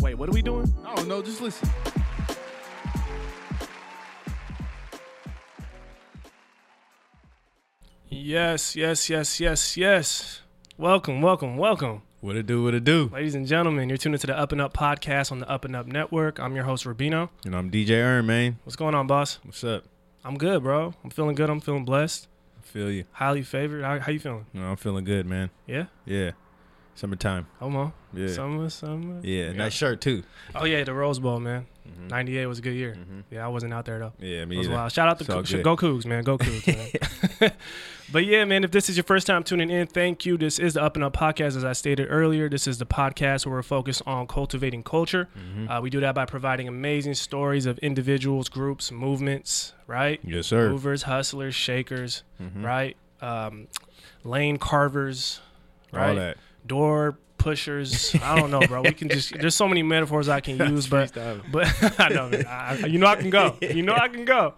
Wait, what are we doing? I don't know, just listen. Yes, yes, yes, yes, yes. Welcome, welcome, welcome. What it do, what it do. Ladies and gentlemen, you're tuned into the Up and Up podcast on the Up and Up Network. I'm your host, Rabino. And I'm DJ Erm, man. What's going on, boss? What's up? I'm good, bro. I'm feeling good. I'm feeling blessed. I feel you. Highly favored. How, how you feeling? No, I'm feeling good, man. Yeah? Yeah. Summertime. Come on. Yeah. Summer, summer. yeah. Nice shirt too. Oh, yeah, the Rose Bowl, man. Mhm. 98 was a good year. Mhm. Yeah, I wasn't out there, though. Yeah, me It was wild. Shout out to all good. Go Cougs, man. Go Cougs, man. but yeah, man, if this is your first time tuning in, thank you. This is the Up and Up podcast, as I stated earlier. This is the podcast where we're focused on cultivating culture. Mhm. Uh, we do that by providing amazing stories of individuals, groups, movements, right? yes, sir. Movers, hustlers, shakers, Mhm. right? Um, lane carvers, All right? that. Door pushers. I don't know, bro. We can just, there's so many metaphors I can use, but but I know, man. I, you know I can go. You know I can go.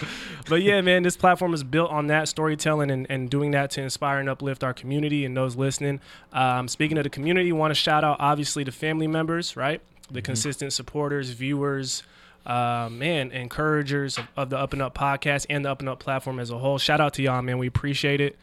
But yeah, man, this platform is built on that storytelling and, and doing that to inspire and uplift our community and those listening. Um, speaking of the community, want to shout out obviously the family members, right? The consistent supporters, viewers, uh, man, encouragers of, of the Up and Up podcast and the Up and Up platform as a whole. Shout out to y'all, man. We appreciate it.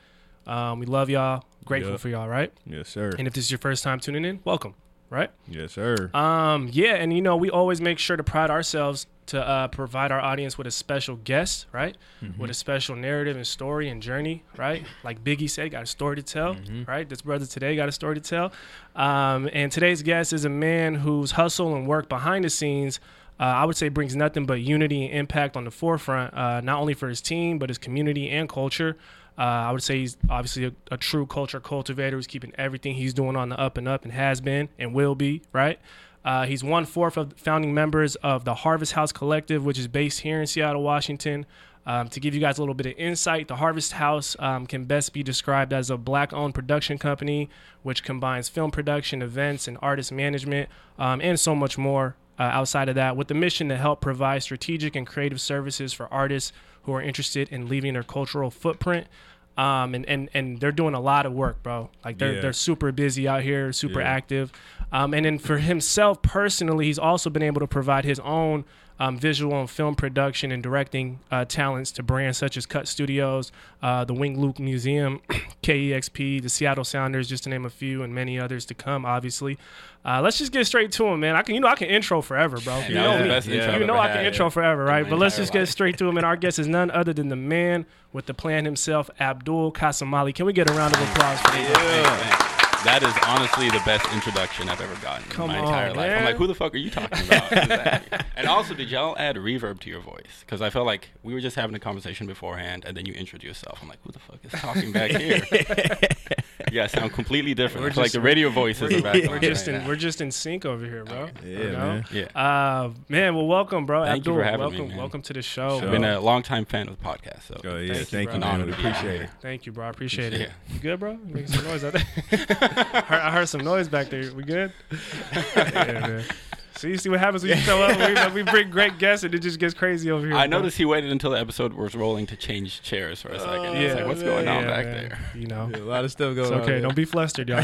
Um, we love y'all. Grateful Yeah. for y'all, right? Yes, sir. And if this is your first time tuning in, welcome, right? yes, sir. Um, yeah, and you know, we always make sure to pride ourselves to uh, provide our audience with a special guest, right? With a special narrative and story and journey, right? Like Biggie said, got a story to tell, right? This brother today got a story to tell. Um, and today's guest is a man whose hustle and work behind the scenes. Uh, I would say brings nothing but unity and impact on the forefront, uh, not only for his team, but his community and culture. Uh, I would say he's obviously a, a true culture cultivator who's keeping everything he's doing on the up and up and has been and will be, right? Uh, he's one fourth of founding members of the Harvest House Collective, which is based here in Seattle, Washington. Um, to give you guys a little bit of insight, the Harvest House um, can best be described as a black owned production company which combines film production, events, and artist management, um, and so much more uh, outside of that, with the mission to help provide strategic and creative services for artists who are interested in leaving their cultural footprint. Um, and, and, and they're doing a lot of work, bro. Like they're, Yeah. they're super busy out here, super Yeah. active. Um, and then for himself personally, he's also been able to provide his own um, visual and film production and directing uh, talents to brands such as Cut Studios, uh, the Wing Luke Museum, KEXP, the Seattle Sounders, just to name a few, and many others to come. Obviously, uh, let's just get straight to him, man. I can, you know, I can intro forever, bro. You know me. You know I can had intro forever, right? my But let's just get life. straight to him. And our guest is none other than the man with the plan himself, Abdul Kassamali. Can we get a round of applause for him? Thanks. That is honestly the best introduction I've ever gotten Come in my entire on, life. man. I'm like, who the fuck are you talking about? Exactly. and also, did y'all add reverb to your voice? Because I felt like we were just having a conversation beforehand, and then you introduced yourself. I'm like, who the fuck is talking back here? yeah, sound completely different. We're I feel like just- the radio voices are back. We're just in we're just in sync over here, bro. Yeah, You know? man. Yeah. Uh, man, well, welcome, bro. Thank you for having me, welcome, man. welcome to the show. Sure. I've been a long time fan of the podcast. So Oh, yeah. Thank you, Thank you, bro. man. An We honor to be appreciate it. Thank you, bro. I appreciate it. Yeah. You good, bro? You making some noise out there? I, heard, I heard some noise back there. We good? yeah, man. See, see what happens when you show up. We, we bring great guests and it just gets crazy over here. I bro. noticed he waited until the episode was rolling to change chairs for a second. I Yeah, like, what's going on yeah, back man. there? You know. Yeah, a lot of stuff going It's on. okay. there. Don't be flustered, y'all.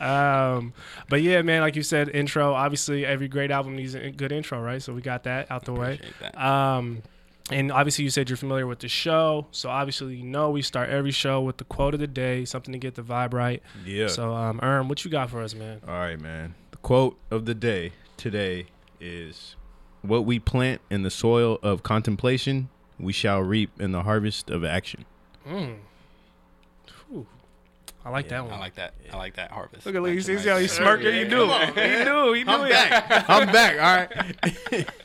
um, but yeah, man, like you said, intro. Obviously, every great album needs a good intro, right? So we got that out the way. Appreciate that. Um, and obviously, you said you're familiar with the show. So obviously, you know we start every show with the quote of the day, something to get the vibe right. Yeah. So, um, Erm, what you got for us, man? All right, man. The quote of the day today is What we plant in the soil of contemplation, we shall reap in the harvest of action. Mm. Whew. I like that one. I like that. I like that harvest. Look at Lee. That's See how nice- he's smirking? He knew. He knew. He knew I'm it. back. I'm back. All right.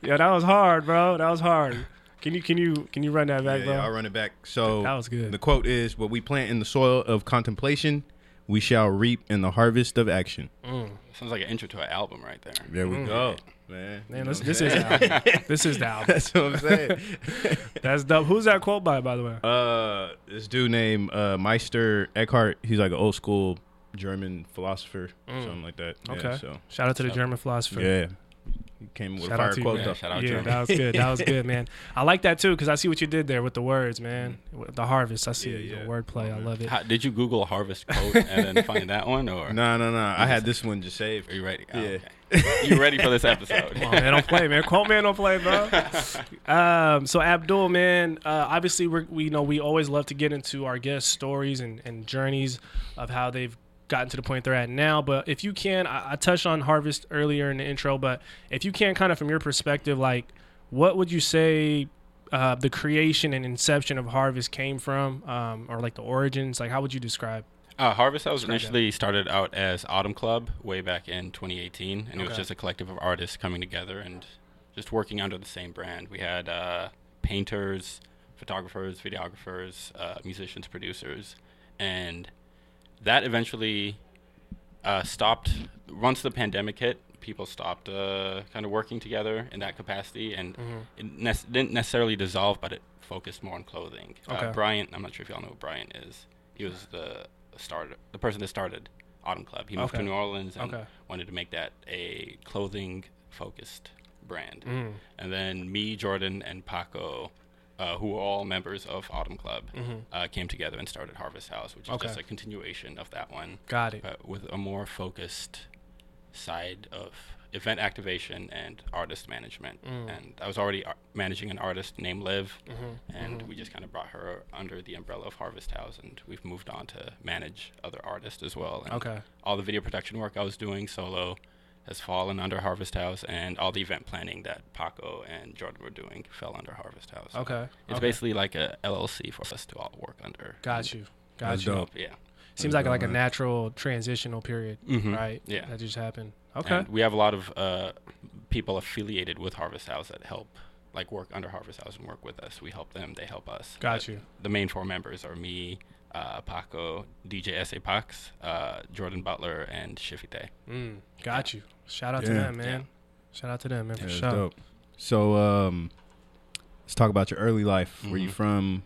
Yeah, that was hard, bro. That was hard. Can you can you can you run that back, yeah, bro? yeah, I'll run it back. So That was good. The quote is, "What we plant in the soil of contemplation, we shall reap in the harvest of action. Sounds like an intro to an album right there. There we go, man. Man, this, know this what is I'm the album. this is the album. That's what I'm saying. That's dope. Who's that quote by, by the way? uh, this dude named uh, Meister Eckhart. He's like an old school German philosopher, something like that. Yeah, Okay. so Shout out to the Shout- German philosopher. yeah, he came with Shout a fire to you, quote. man. though. Yeah, shout out yeah, to him. that was good. That was good, man. I like that too because I see what you did there with the words, man. With The harvest. I see Yeah, the yeah. wordplay. I love it. How, did you Google harvest quote and then find that one, or No, no, no. I had this one just saved. are you ready? Oh, Yeah. okay. you ready for this episode? Come on, man, don't play, man. Quote man, don't play, bro. Um, so Abdul, man, uh, obviously we're, we you know we always love to get into our guest stories and, and journeys of how they've gotten to the point they're at now. But if you can, I, I touched on Harvest earlier in the intro, but if you can, kind of from your perspective, like what would you say uh, the creation and inception of Harvest came from, um, or like the origins? Like how would you describe? Uh, Harvest House initially started out as Autumn Club way back in 2018, and it was just a collective of artists coming together and just working under the same brand. We had uh, painters, photographers, videographers, uh, musicians, producers, and that eventually uh, stopped. Once the pandemic hit, people stopped uh, kind of working together in that capacity, and it ne- didn't necessarily dissolve, but it focused more on clothing. Okay. Uh, Bryant, I'm not sure if y'all know who Bryant is. He was the starter, the person that started Autumn Club. He moved Okay. to New Orleans and Okay. wanted to make that a clothing focused brand. Mm. And then me, Jordan, and Paco, uh, who were all members of Autumn Club, uh, came together and started Harvest House, which is Mm-hmm. Okay. just a continuation of that one, Got it. but with a more focused side of event activation and artist management. Mm. And I was already ar- managing an artist named Liv, Mm-hmm. and we just kind of brought her under the umbrella of Harvest House, and we've moved on to manage other artists as well. And Okay. all the video production work I was doing solo has fallen under Harvest House, and all the event planning that Paco and Jordan were doing fell under Harvest House. Okay. It's okay. basically like a LLC for us to all work under. Got you. Got That's you. dope. Yeah. Seems like like a natural transitional period, Mhm. right? Yeah. That just happened. Okay. And we have a lot of uh, people affiliated with Harvest House that help, like work under Harvest House and work with us. We help them; they help us. Got But you. The main four members are me, uh, Paco, DJ S.A. Pax, uh, Jordan Butler, and Shifite. Mm, got you. Shout out to them, man. Shout out to them, man, for Yeah, that's sure. dope. So, um, let's talk about your early life. Where you Mhm. from?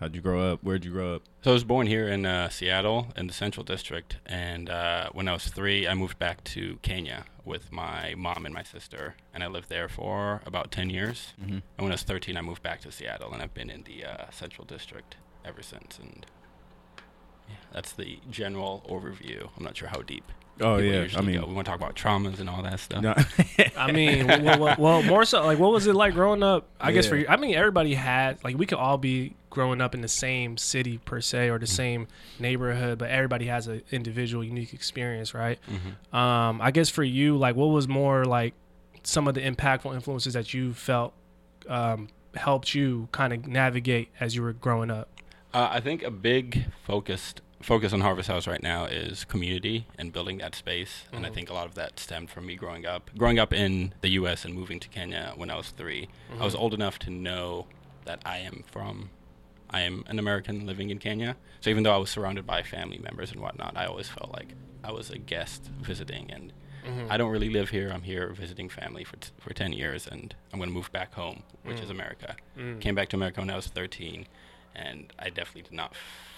How'd you grow up? Where'd you grow up? So I was born here in uh, Seattle in the Central District, and uh, when I was three, I moved back to Kenya with my mom and my sister, and I lived there for about ten years. Mhm. And when I was thirteen, I moved back to Seattle, and I've been in the uh, Central District ever since. And yeah, that's the general overview. I'm not sure how deep. Oh yeah, I mean, go. we want to talk about traumas and all that stuff. no, I mean, well, well, well, more so, like, what was it like growing up? I guess for you, I mean, everybody had, like, we could all be growing up in the same city per se or the same neighborhood, but everybody has an individual, unique experience, right? Mm-hmm. Um, I guess for you, like, what was more like some of the impactful influences that you felt um, helped you kind of navigate as you were growing up? Uh, I think a big focused focus on Harvest House right now is community and building that space, and I mm-hmm. think a lot of that stemmed from me growing up. Growing up in the U.S. and moving to Kenya when I was 3 I was mm-hmm. old enough to know that I am from, I am an American living in Kenya. So even though I was surrounded by family members and whatnot, I always felt like I was a guest visiting, and mm-hmm. I don't really live here. I'm here visiting family for t- for 10 years, and I'm going to move back home, which is mm. America. Mm. Came back to America when I was 13 and I definitely did not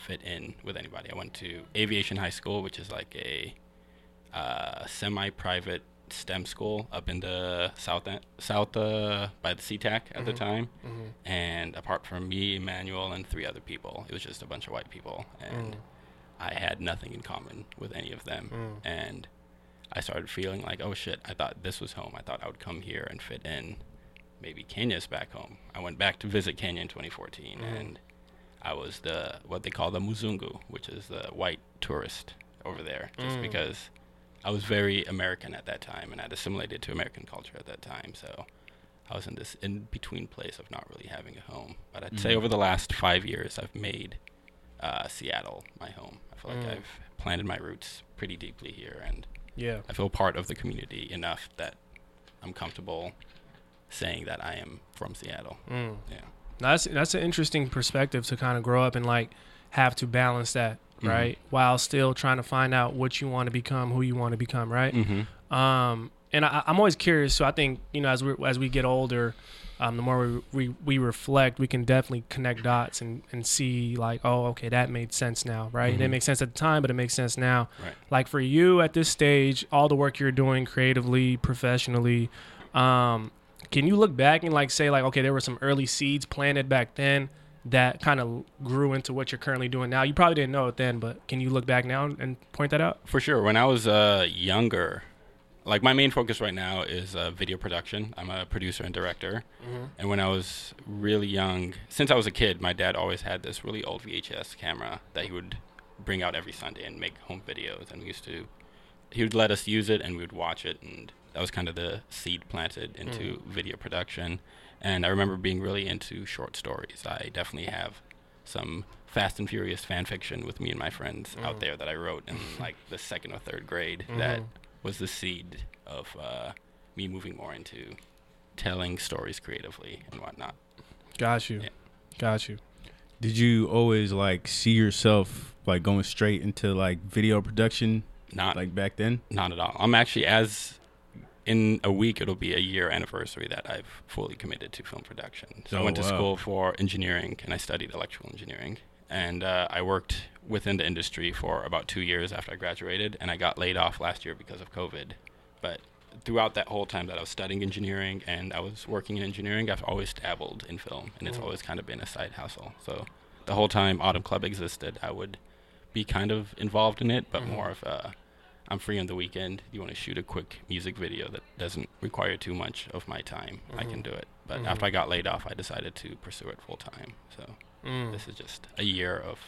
fit in with anybody. I went to Aviation High School, which is like a uh, semi-private STEM school up in the south south uh, by the SeaTac at the mm-hmm. time. Mm-hmm. And apart from me, Emmanuel, and three other people, it was just a bunch of white people, and mm. I had nothing in common with any of them. Mm. And I started feeling like, oh shit, I thought this was home. I thought I would come here and fit in. Maybe Kenya's back home. I went back to visit Kenya in 2014, mm-hmm. and I was the what they call the Muzungu, which is the white tourist over there, just because I was very American at that time and I'd assimilated to American culture at that time. So I was in this in between place of not really having a home. But I'd say over the last five years, I've made uh, Seattle my home. I feel like Mm. I've planted my roots pretty deeply here, and Yeah. I feel part of the community enough that I'm comfortable saying that I am from Seattle. Mm. That's that's an interesting perspective to kind of grow up and like have to balance that right? While still trying to find out what you want to become, who you want to become, right? Mm-hmm. Um, and I, I'm always curious. So I think you know, as we as we get older, um, the more we, we we reflect, we can definitely connect dots and and see like, oh, okay, that made sense now, right? It didn't make sense at the time, but it makes sense now. Right. Like for you at this stage, all the work you're doing creatively, professionally, um, can you look back and like say like, okay, there were some early seeds planted back then that kind of grew into what you're currently doing now? You probably didn't know it then, but can you look back now and point that out? For sure. When I was uh, younger, like my main focus right now is uh, video production. I'm a producer and director. And when I was really young, since I was a kid, my dad always had this really old VHS camera that he would bring out every Sunday and make home videos. And we used to, he would let us use it and we would watch it. And that was kind of the seed planted into mm. video production. And I remember being really into short stories. I definitely have some Fast and Furious fan fiction with me and my friends out mm. there that I wrote in like the second or third grade. Mm-hmm. That was the seed of uh, me moving more into telling stories creatively and whatnot. Got you. Yeah. Got you. Did you always like see yourself like going straight into like video production Not like back then? not at all. I'm actually as in a week it'll be a year anniversary that I've fully committed to film production. So I Oh, went to wow. school for engineering and I studied electrical engineering. And uh, I worked within the industry for about two years after I graduated, and I got laid off last year because of COVID. But throughout that whole time that I was studying engineering and I was working in engineering, I've always dabbled in film, and it's always kind of been a side hustle. So the whole time Autumn Club existed, I would be kind of involved in it, but more of a I'm free on the weekend. You want to shoot a quick music video that doesn't require too much of my time. I can do it. But after I got laid off, I decided to pursue it full time. So Mm. this is just a year of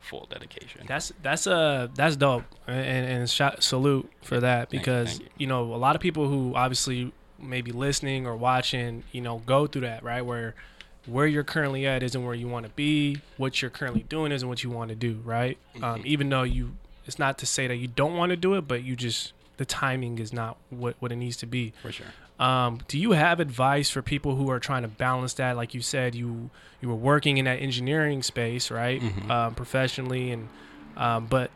full dedication. That's that's uh that's dope, and and shot, salute for that Thank you, because thank you. you know a lot of people who obviously may be listening or watching, you know, go through that right where where you're currently at isn't where you want to be. What you're currently doing isn't what you want to do, right? Um, Mm-hmm. even though you, it's not to say that you don't want to do it, but you just the timing is not what what it needs to be. for sure. Um, do you have advice for people who are trying to balance that? Like you said, you you were working in that engineering space, right, Mhm. um, professionally, and um, but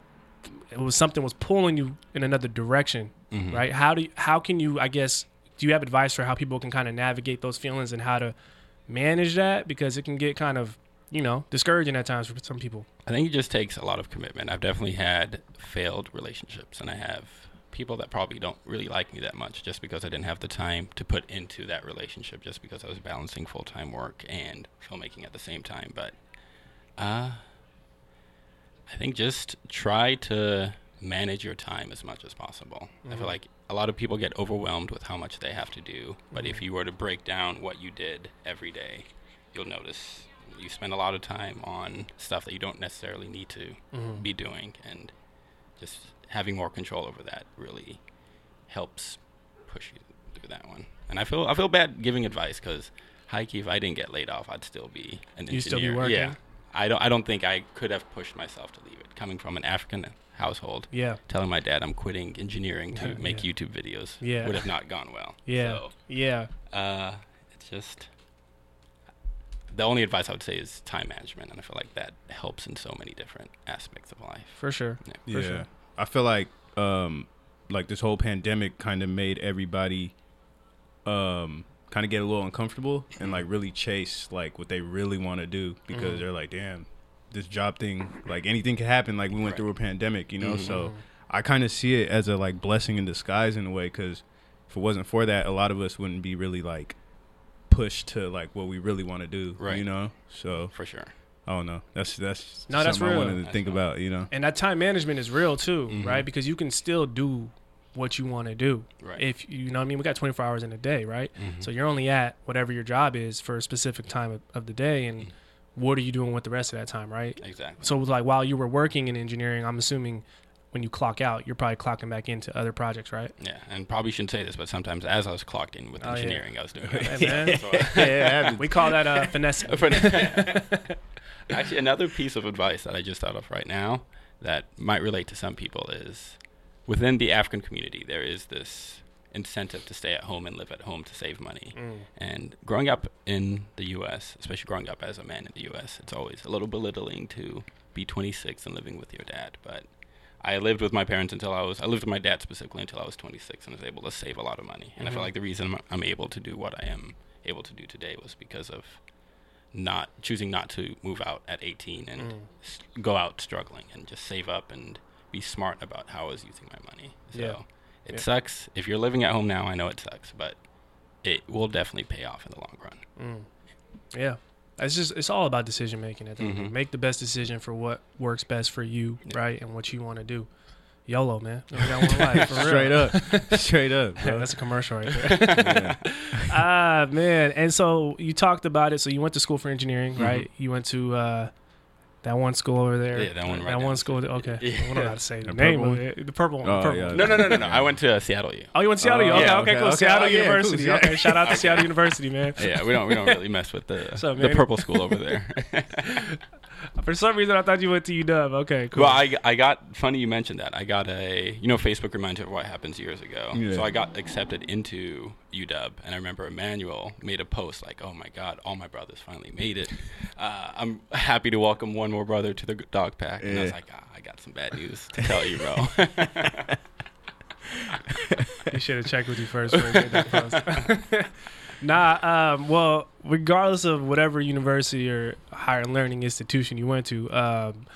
it was something was pulling you in another direction, Mhm. right? How do you, how can you? I guess do you have advice for how people can kind of navigate those feelings and how to manage that because it can get kind of you know discouraging at times for some people. I think it just takes a lot of commitment. I've definitely had failed relationships, and I have people that probably don't really like me that much just because I didn't have the time to put into that relationship, just because I was balancing full time work and filmmaking at the same time. But uh, I think just try to manage your time as much as possible. I feel like a lot of people get overwhelmed with how much they have to do, but if you were to break down what you did every day, you'll notice you spend a lot of time on stuff that you don't necessarily need to be doing and just having more control over that really helps push you through that one. And I feel I feel bad giving advice because high key if I didn't get laid off I'd still be an engineer. You'd still be working? Yeah. I don't I don't think I could have pushed myself to leave it. Coming from an African household, Yeah, telling my dad I'm quitting engineering to Yeah. make YouTube videos Yeah. would have not gone well. yeah, So, yeah. uh, it's just the only advice I would say is time management, and I feel like that helps in so many different aspects of life. For sure. Yeah. For yeah. sure. I feel like um like this whole pandemic kind of made everybody um kind of get a little uncomfortable and like really chase like what they really want to do because they're like, damn, this job thing, like anything could happen. Like we went Right. through a pandemic, you know. Mhm. So I kind of see it as a like blessing in disguise in a way because if it wasn't for that, a lot of us wouldn't be really like pushed to like what we really want to do, Right. You know. So For sure. I don't know. That's that's No, that's something I real. wanted to That's think real. about, you know. and that time management is real too, Mhm. right? Because you can still do what you want to do. Right. If you know what I mean, we got 24 hours in a day, right? Mhm. So you're only at whatever your job is for a specific time of, of the day, and Mhm. what are you doing with the rest of that time, right? exactly. So like while you were working in engineering, I'm assuming when you clock out, you're probably clocking back into other projects, right? Yeah, and probably shouldn't say this, but sometimes as I was clocked in with Oh, yeah. engineering, I was doing Hey, man. So, yeah, we call that uh, finesse. Actually, another piece of advice that I just thought of right now that might relate to some people is within the African community, there is this incentive to stay at home and live at home to save money. Mm. And growing up in the U.S., especially growing up as a man in the U.S., it's always a little belittling to be 26 and living with your dad. But I lived with my parents until I was, I lived with my dad specifically until I was 26 and was able to save a lot of money. And I feel Mhm. like the reason I'm- I'm able to do what I am able to do today was because of not choosing not to move out at 18 and Mm. s- go out struggling and just save up and be smart about how I was using my money. So Yeah. it Yeah. sucks. If you're living at home now, I know it sucks, but it will definitely pay off in the long run. Mm. Yeah. It's just it's all about decision making at the end. of the day. Mhm. Make the best decision for what works best for you, Yeah. right? And what you want to do. YOLO, man. Got one life. For. Straight up, straight up. Yeah, bro. that's a commercial right there. ah, man. And so you talked about it. So you went to school for engineering, Mhm. right? You went to uh, that one school over there. Yeah, that one right there. That down one school. Okay. Yeah. I don't know how to say the, The name purple of it. The purple one. Oh, the purple yeah. No, no, no, no, no. I went to uh, Seattle U. Oh, you went to Seattle? Oh, okay, yeah, okay, okay, cool. okay. Seattle Oh, yeah, cool. University. Okay, shout out to Seattle University, man. Yeah, we don't we don't really mess with the up, the purple school over there. For some reason, I thought you went to UW. Okay, cool. Well, I, I got funny you mentioned that. I got a you know Facebook reminder of what happens years ago. Yeah. So I got accepted into UW, and I remember Emmanuel made a post like, "Oh my God, all my brothers finally made it. Uh, I'm happy to welcome one more brother to the dog pack." And I was like, ah, "I got some bad news to tell you, bro." You should have checked with you first before you made that post. nah, um, well, regardless of whatever university or higher learning institution you went to, um,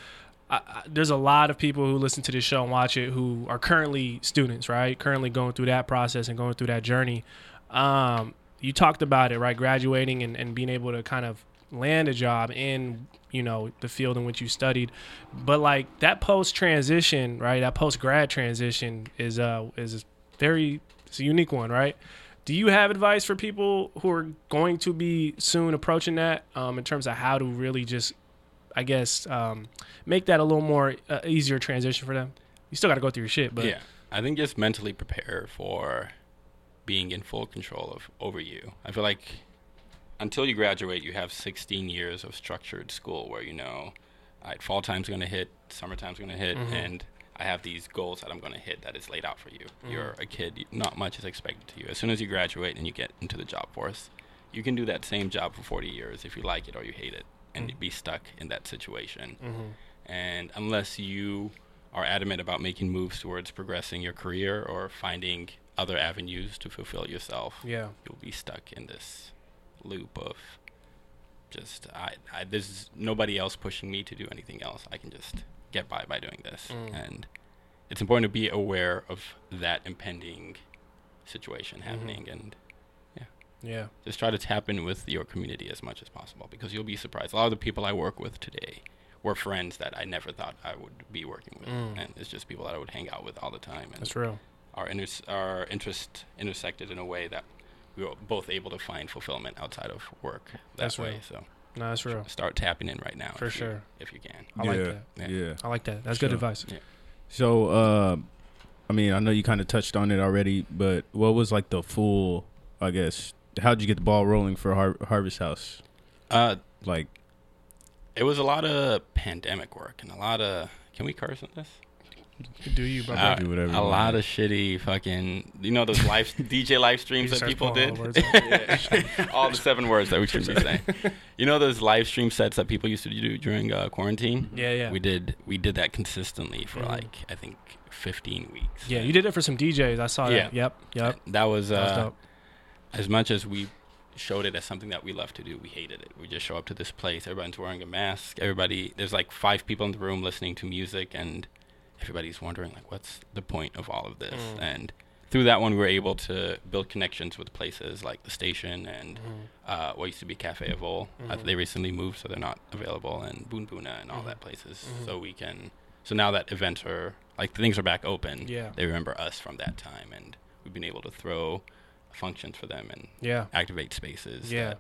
I, I, there's a lot of people who listen to this show and watch it who are currently students, right? Currently going through that process and going through that journey. Um, you talked about it, right? Graduating and, and being able to kind of land a job in you know the field in which you studied but like that post transition right that post grad transition is uh is very it's a unique one right do you have advice for people who are going to be soon approaching that um, in terms of how to really just i guess um, make that a little more uh, easier transition for them you still got to go through your shit but yeah, I think just mentally prepare for being in full control of over you. I feel like until you graduate, you have 16 years of structured school where you know, all right, fall time's going to hit, summertime's going to hit, Mhm. and I have these goals that I'm going to hit that is laid out for you. Mhm. You're a kid, not much is expected to you. As soon as you graduate and you get into the job force, you can do that same job for 40 years if you like it or you hate it and Mhm. be stuck in that situation. Mhm. And unless you are adamant about making moves towards progressing your career or finding other avenues to fulfill yourself, yeah you'll be stuck in this loop of just I, I there's nobody else pushing me to do anything else. I can just get by by doing this. Mm. And it's important to be aware of that impending situation Mm-hmm. happening and yeah Yeah. just try to tap in with your community as much as possible because you'll be surprised. A lot of the people I work with today were friends that I never thought I would be working with, Mm. and it's just people that I would hang out with all the time. And that's real our inter- our interest intersected in a way that we were both able to find fulfillment outside of work that That's way. real. So no that's real start tapping in right now For if you- sure. if you can. i like yeah, that Yeah. yeah. i like that that's good Sure. advice So, uh, I mean, I know you kind of touched on it already, but what was like the full, I guess, how'd you get the ball rolling for Har- Harvest House? Uh, Like, it was a lot of pandemic work and a lot of. Can we curse on this? Do you brother Uh, do whatever a want. lot of shitty fucking. You know those live DJ live streams that people did. all the all the seven words that we should be saying. You know those live stream sets that people used to do during uh, quarantine. yeah yeah We did we did that consistently for Mhm. like I think 15 weeks. yeah you did it for some djs i saw Yeah. that yep yep That was that was uh, as much as we showed it as something that we love to do, we hated it. We just show up to this place, everyone's wearing a mask, everybody there's like five people in the room listening to music and everybody's wondering like what's the point of all of this? Mm. And through that one we were able to build connections with places like the station and Mhm. uh, what used to be Cafe Avole. Uh, Mhm. they recently moved, so they're not available, and Boon Boona and all Mhm. that places. Mhm. So we can. So now that events are like things are back open, Yeah. they remember us from that time, and we've been able to throw functions for them and yeah activate spaces. Yeah.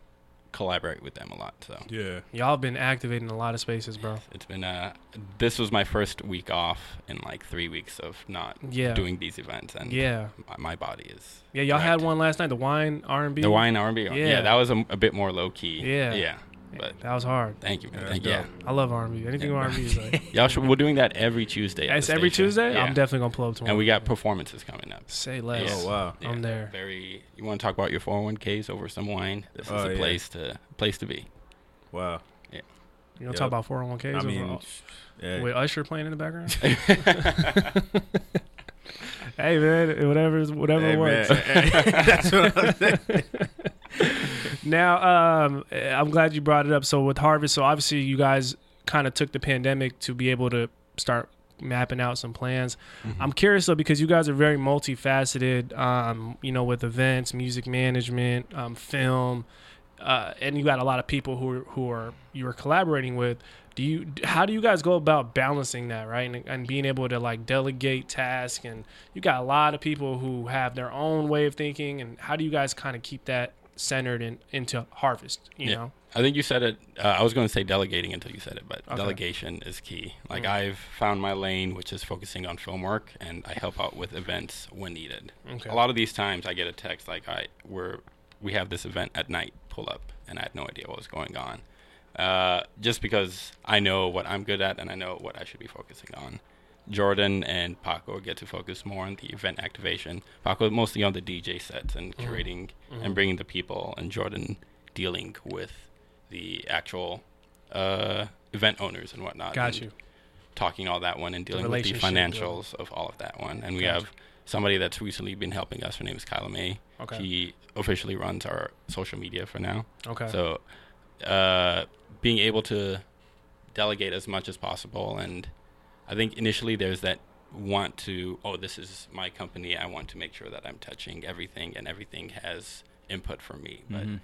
That collaborate with them a lot. So yeah, y'all been activating a lot of spaces bro it's been uh this was my first week off in like three weeks of not Yeah. doing these events, and yeah my, my body is yeah y'all had one last night the wine r&b The wine R&B, yeah. Yeah. that was a, a bit more low key. Yeah. yeah. But That was hard. thank you, man. Yeah, Thank that's yeah. I love R&B. Anything Yeah. R&B is like. Y'all should, we're doing that every Tuesday. It's every station. Tuesday. Yeah. I'm definitely gonna pull up tomorrow. And we got performances coming up. say less. Oh, wow. I'm there. Very. You want to talk about your 401ks over some wine? This is Oh, the yeah. place to place to be. Wow. You don't Yep. talk about 401ks. I over- mean, yeah. with Usher playing in the background. hey man, whatever, whatever Hey, works. man. That's what I'm saying. Now, um, I'm glad you brought it up. So with Harvest, so obviously you guys kind of took the pandemic to be able to start mapping out some plans. Mm-hmm. I'm curious though because you guys are very multifaceted. Um, you know, with events, music management, um, film, uh, and you got a lot of people who are, who are you are collaborating with. Do you? How do you guys go about balancing that, right? And, and being able to like delegate tasks, and you got a lot of people who have their own way of thinking. And how do you guys kind of keep that centered in, into Harvest? You Yeah. know, I think you said it. Uh, I was going to say delegating until you said it, but Okay. delegation is key. Like Mm. I've found my lane, which is focusing on film work, and I help out with events when needed. Okay. A lot of these times, I get a text like, "I we're we have this event at night. Pull up," and I had no idea what was going on. Uh, just because I know what I'm good at and I know what I should be focusing on. Jordan and Paco get to focus more on the event activation. Paco mostly on the DJ sets and Mm-hmm. curating and bringing the people, and Jordan dealing with the actual uh, event owners and whatnot. got and you. Talking all that one and dealing with the relationship building. financials of all of that one. And we Gotcha. have somebody that's recently been helping us. Her name is Kyla May. Okay. He officially runs our social media for now. Okay. So, uh, being able to delegate as much as possible, and I think initially there's that want to, oh, this is my company. I want to make sure that I'm touching everything, and everything has input from me. But Mhm.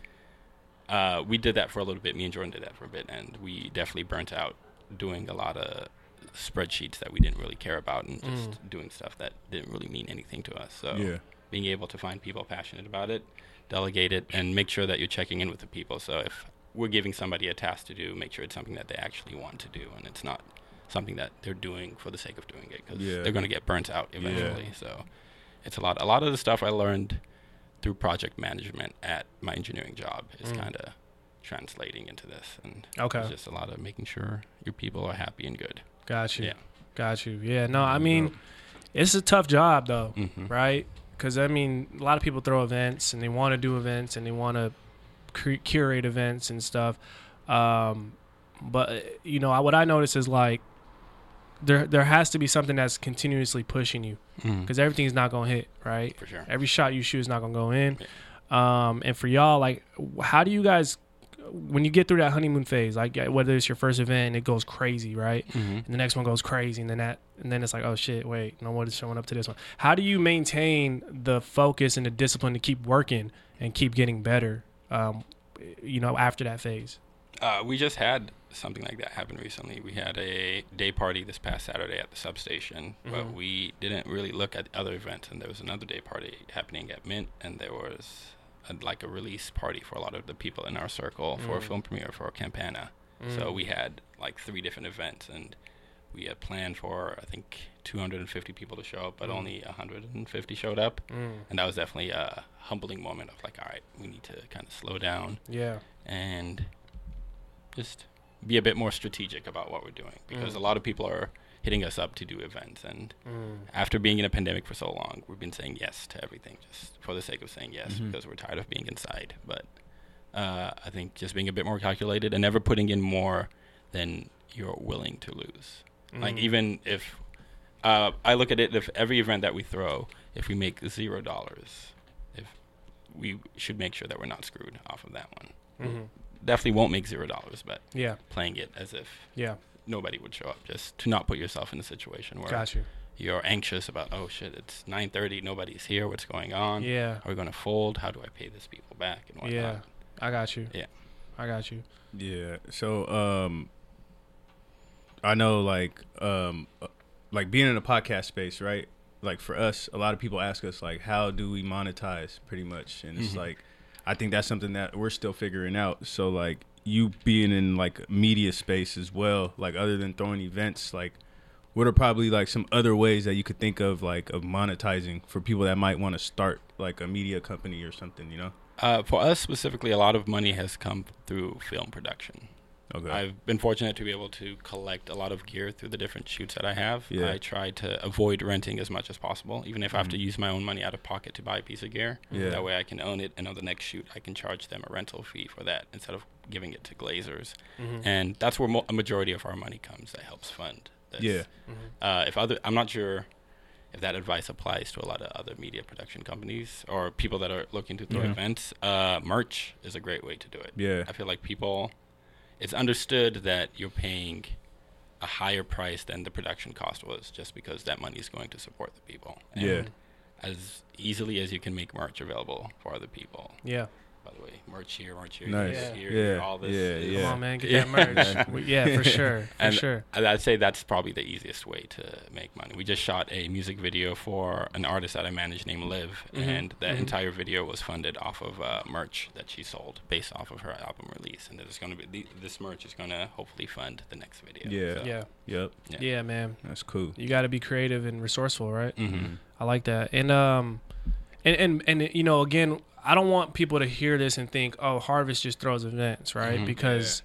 uh, we did that for a little bit. Me and Jordan did that for a bit, and we definitely burnt out doing a lot of spreadsheets that we didn't really care about, and just doing stuff that didn't really mean anything to us. So Yeah. being able to find people passionate about it, delegate it, and make sure that you're checking in with the people. So if we're giving somebody a task to do, make sure it's something that they actually want to do, and it's not something that they're doing for the sake of doing it, because Yeah. they're going to get burnt out eventually. So it's a lot. A lot of the stuff I learned through project management at my engineering job is kind of translating into this, and Okay. it's just a lot of making sure your people are happy and good. Got you. Yeah. Got you. Yeah. No, I mean, it's a tough job though, Mhm. right? Because I mean, a lot of people throw events and they want to do events and they want to curate events and stuff. Um, but you know, I- what I notice is like there there has to be something that's continuously pushing you Mhm. because everything's not gonna hit, right? For sure. Every shot you shoot is not gonna go in. Um, and for y'all, like, how do you guys, when you get through that honeymoon phase, like whether it's your first event and it goes crazy, right? Mhm. and the next one goes crazy, and then that, and then it's like, oh shit, wait, no one is showing up to this one. How do you maintain the focus and the discipline to keep working and keep getting better? Um, you know, after that phase. Uh, we just had something like that happen recently. We had a day party this past Saturday at the substation, but Mhm. we didn't really look at other events. And there was another day party happening at Mint, and there was a, like a release party for a lot of the people in our circle for a Mm. film premiere for Campana. So we had like three different events, and we had planned for I think 250 people to show up, but Mm. only 150 showed up. Mm, And that was definitely a humbling moment of like, all right, we need to kind of slow down yeah. and just be a bit more strategic about what we're doing because Mm. a lot of people are hitting us up to do events and Mm, after being in a pandemic for so long we've been saying yes to everything just for the sake of saying yes Mhm. because we're tired of being inside but uh, i think just being a bit more calculated and never putting in more than you're willing to lose like mm, even if uh, i look at it if every event that we throw if we make zero dollars if we should make sure that we're not screwed off of that one mhm. Definitely won't make zero dollars, but Yeah. playing it as if Yeah. nobody would show up, just to not put yourself in a situation where Got you. you're anxious about, oh shit, it's 9:30, nobody's here, what's going on? Yeah. Are we gonna fold? How do I pay these people back and whatnot? Yeah. I got you. Yeah. I got you. Yeah. So um I know like um uh, like being in a podcast space, right? Like for us, a lot of people ask us like how do we monetize pretty much? And it's Mhm. like I think that's something that we're still figuring out. So like you being in like media space as well, like other than throwing events, like what are probably like some other ways that you could think of like of monetizing for people that might want to start like a media company or something, you know? Uh, for us specifically, a lot of money has come through film production. Okay. I've been fortunate to be able to collect a lot of gear through the different shoots that I have. Yeah. I try to avoid renting as much as possible, even if I have to Mhm. use my own money out of pocket to buy a piece of gear. Yeah. That way I can own it, and on the next shoot, I can charge them a rental fee for that instead of giving it to Glazer's. Mhm. And that's where mo- a majority of our money comes. That helps fund. This. Yeah. Mhm. Uh, if other, I'm not sure if that advice applies to a lot of other media production companies or people that are looking to throw Yeah. events. Uh, merch is a great way to do it. Yeah. I feel like people, it's understood that you're paying a higher price than the production cost was just because that money is going to support the people. And Yeah. As easily as you can make merch available for other people. Yeah. By the way, merch here, merch here, Nice. Yeah. here, Yeah. here, all this. Yeah, yeah. Come on, man, get Yeah. that merch. We- yeah, for sure, for And sure. I- I'd say that's probably the easiest way to make money. We just shot a music video for an artist that I manage named Liv, Mhm, and that mhm. entire video was funded off of uh, merch that she sold based off of her album release. And there's going to be the, this merch is going to hopefully fund the next video. Yeah. So, Yeah, Yep. Yeah. yeah, man. That's cool. You got to be creative and resourceful, right? mhm. I like that. And um, and and and you know, again, I don't want people to hear this and think, oh, Harvest just throws events, right? Mhm. Because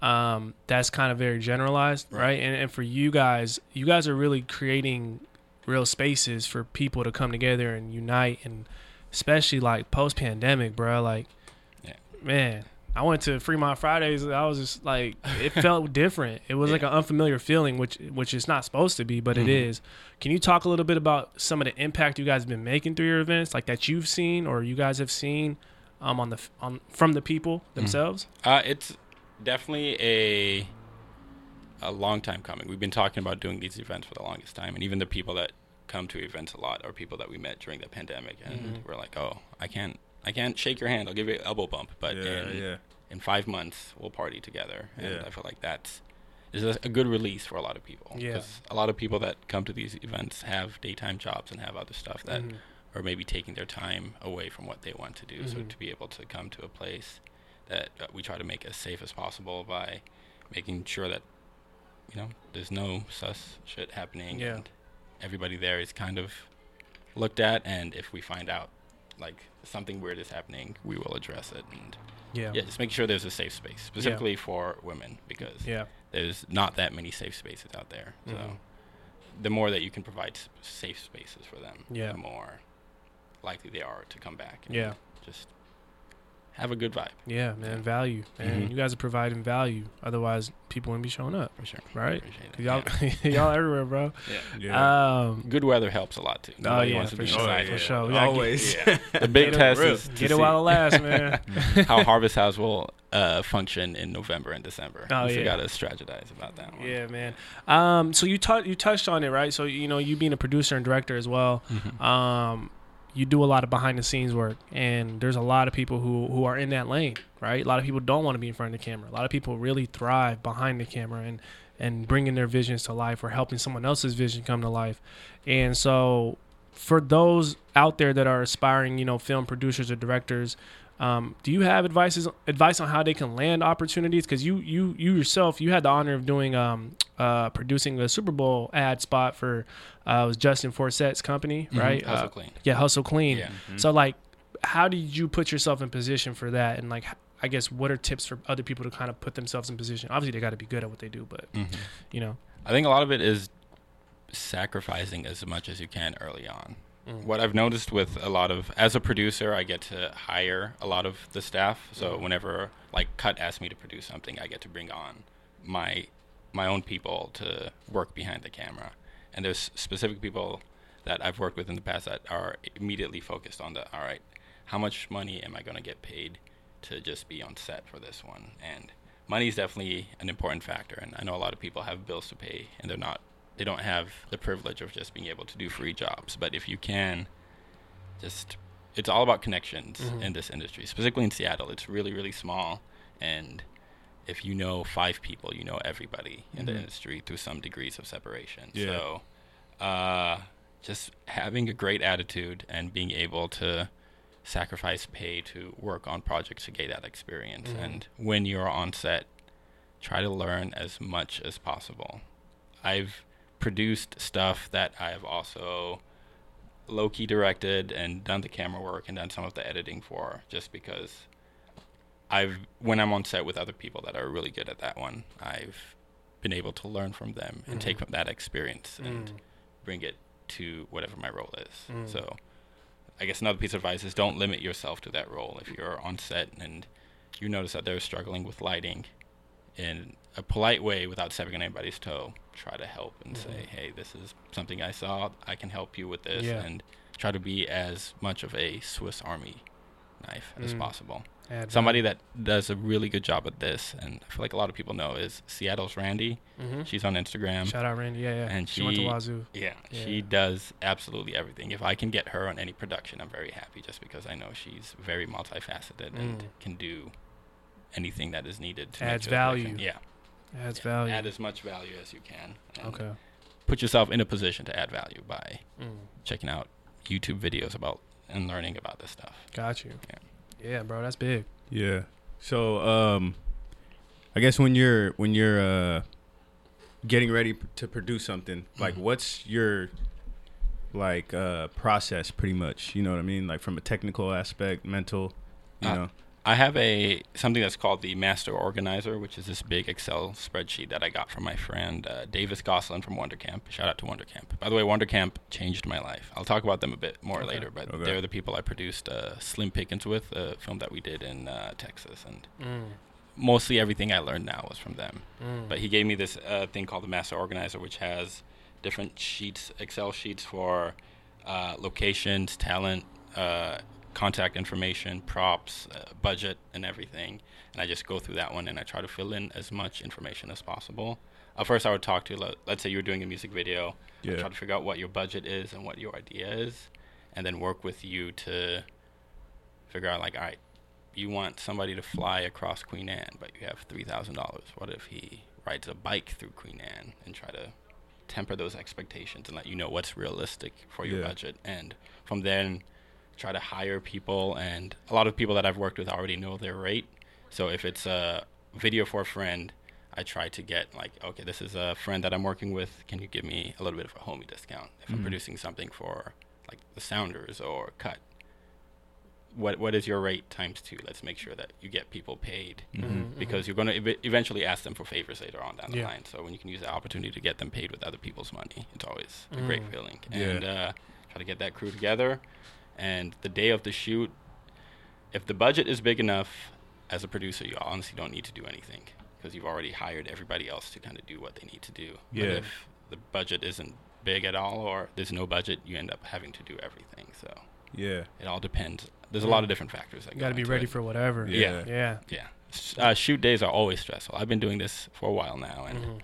um, that's kind of very generalized, right? Right. And and for you guys, you guys are really creating real spaces for people to come together and unite, and especially like post pandemic, bro. Like, Yeah. man. I went to Fremont Fridays. I was just like, it felt different. It was like an unfamiliar feeling, which which is not supposed to be, but it Mhm. is. Can you talk a little bit about some of the impact you guys have been making through your events, like that you've seen or you guys have seen, um, on the on from the people themselves? Uh, it's definitely a a long time coming. We've been talking about doing these events for the longest time, and even the people that come to events a lot are people that we met during the pandemic, and Mhm. we're like, oh, I can't, I can't shake your hand. I'll give you an elbow bump, but yeah. in, Yeah. in five months we'll party together, and Yeah. I feel like that's is a, a good release for a lot of people. Yeah. 'Cause a lot of people that come to these events have daytime jobs and have other stuff that Mhm. or maybe taking their time away from what they want to do. So Mhm. to be able to come to a place that uh, we try to make as safe as possible by making sure that you know there's no sus shit happening Yeah. and everybody there is kind of looked at and if we find out like something weird is happening we will address it and Yeah. yeah just make sure there's a safe space specifically for women because Yeah. there's not that many safe spaces out there so Mhm. the more that you can provide s- safe spaces for them Yeah. the more likely they are to come back and Yeah. just have a good vibe Yeah, man. Value, man. Mhm. You guys are providing value. Otherwise, people wouldn't be showing up, for sure right? Appreciate it. 'Cause y'all, y'all everywhere, bro. yeah. Yeah. Um, good weather helps a lot too Oh Nobody yeah, wants for be sure, inside. yeah. for sure. We gotta Always. Yeah. the big test is to Get it while it lasts, man. how Harvest House will uh, function in November and December. Oh, we yeah. got to strategize about that one. Yeah, man. Um, so you tou- you touched on it, right? So you know, you being a producer and director as well, Mhm. um, you do a lot of behind the scenes work, and there's a lot of people who who are in that lane, right? A lot of people don't want to be in front of the camera. A lot of people really thrive behind the camera and and bringing their visions to life or helping someone else's vision come to life. And so, for those out there that are aspiring, you know, film producers or directors. Um, do you have advices advice on how they can land opportunities? Because you you you yourself you had the honor of doing um, uh, producing a Super Bowl ad spot for uh, was Justin Forsett's company, Mhm. right? Hustle Uh, clean. yeah, Hustle Clean. Yeah. So like, how did you put yourself in position for that? And like, I guess what are tips for other people to kind of put themselves in position? Obviously, they got to be good at what they do, but Mhm. you know, I think a lot of it is sacrificing as much as you can early on. Mm. What I've noticed with a lot of, as a producer, I get to hire a lot of the staff. So Mhm. whenever like Cut asks me to produce something, I get to bring on my my own people to work behind the camera. And there's specific people that I've worked with in the past that are immediately focused on the all right, how much money am I going to get paid to just be on set for this one? And money is definitely an important factor. And I know a lot of people have bills to pay and they're not they don't have the privilege of just being able to do free jobs. But if you can just it's all about connections Mhm. in this industry, specifically in Seattle. It's really, really small and if you know five people, you know everybody in the Mhm. industry through some degrees of separation. Yeah. So uh, just having a great attitude and being able to sacrifice pay to work on projects to get that experience. Mhm. And when you're on set, try to learn as much as possible. I've produced stuff that I've also low key directed and done the camera work and done some of the editing for, just because I've when I'm on set with other people that are really good at that one, I've been able to learn from them and mm-hmm. take from that experience and mm. bring it to whatever my role is. Mm. So I guess another piece of advice is don't limit yourself to that role. If you're on set and you notice that they're struggling with lighting in a polite way without stepping on anybody's toe, try to help and say, hey, this is something I saw. I can help you with this. Yeah. And try to be as much of a Swiss Army knife as possible. Somebody that does a really good job at this, and I feel like a lot of people know, is Seattle's Randy. Mhm. She's on Instagram. Shout out Randy. Yeah, yeah. And she, went to she- Wazzu. Yeah, Yeah. she does absolutely everything. If I can get her on any production, I'm very happy just because I know she's very multifaceted and Mm. can do anything that is needed to Adds sure that I can- value. yeah, Adds yeah, value. Add as much value as you can. okay. Put yourself in a position to add value by Mm. checking out YouTube videos about and learning about this stuff. Got you. Yeah. Yeah, bro, that's big. Yeah. So, um, I guess when you're when you're uh getting ready p- to produce something, like Mhm. what's your like uh process pretty much, you know what I mean? Like from a technical aspect, mental, you Uh, know. I have a something that's called the Master Organizer, which is this big Excel spreadsheet that I got from my friend uh, Davis Goslin from Wondercamp. Shout out to Wondercamp. By the way, Wondercamp changed my life. I'll talk about them a bit more Okay. later, but Okay. they're the people I produced uh, Slim Pickens with, a film that we did in uh, Texas, and Mm. mostly everything I learned now was from them. Mm. But he gave me this uh, thing called the Master Organizer, which has different sheets, Excel sheets for uh, locations, talent, uh, contact information, props, uh, budget, and everything. And I just go through that one and I try to fill in as much information as possible. Uh, first, I would talk to, let- let's say you're doing a music video, I'd Yeah. try to figure out what your budget is and what your idea is, and then work with you to figure out, like, all right, you want somebody to fly across Queen Anne, but you have three thousand dollars. What if he rides a bike through Queen Anne and try to temper those expectations and let you know what's realistic for your Yeah. budget, and from then try to hire people. And a lot of people that I've worked with already know their rate. So if it's a video for a friend, I try to get like, okay, this is a friend that I'm working with. Can you give me a little bit of a homie discount if I'm producing something for like the Sounders or Cut? What what is your rate times two? Let's make sure that you get people paid Mhm, because you're going to ev- eventually ask them for favors later on down the Yeah. line. So when you can use the opportunity to get them paid with other people's money, it's always a great Mm. feeling. Yeah. And uh, try to get that crew together. And the day of the shoot, if the budget is big enough, as a producer, you honestly don't need to do anything because you've already hired everybody else to kind of do what they need to do. Yeah. But if the budget isn't big at all or there's no budget, you end up having to do everything. So Yeah. it all depends. There's a lot of different factors. That You got to be ready it. for whatever. Yeah. Yeah. Yeah. S- Uh, shoot days are always stressful. I've been doing this for a while now, and Mhm.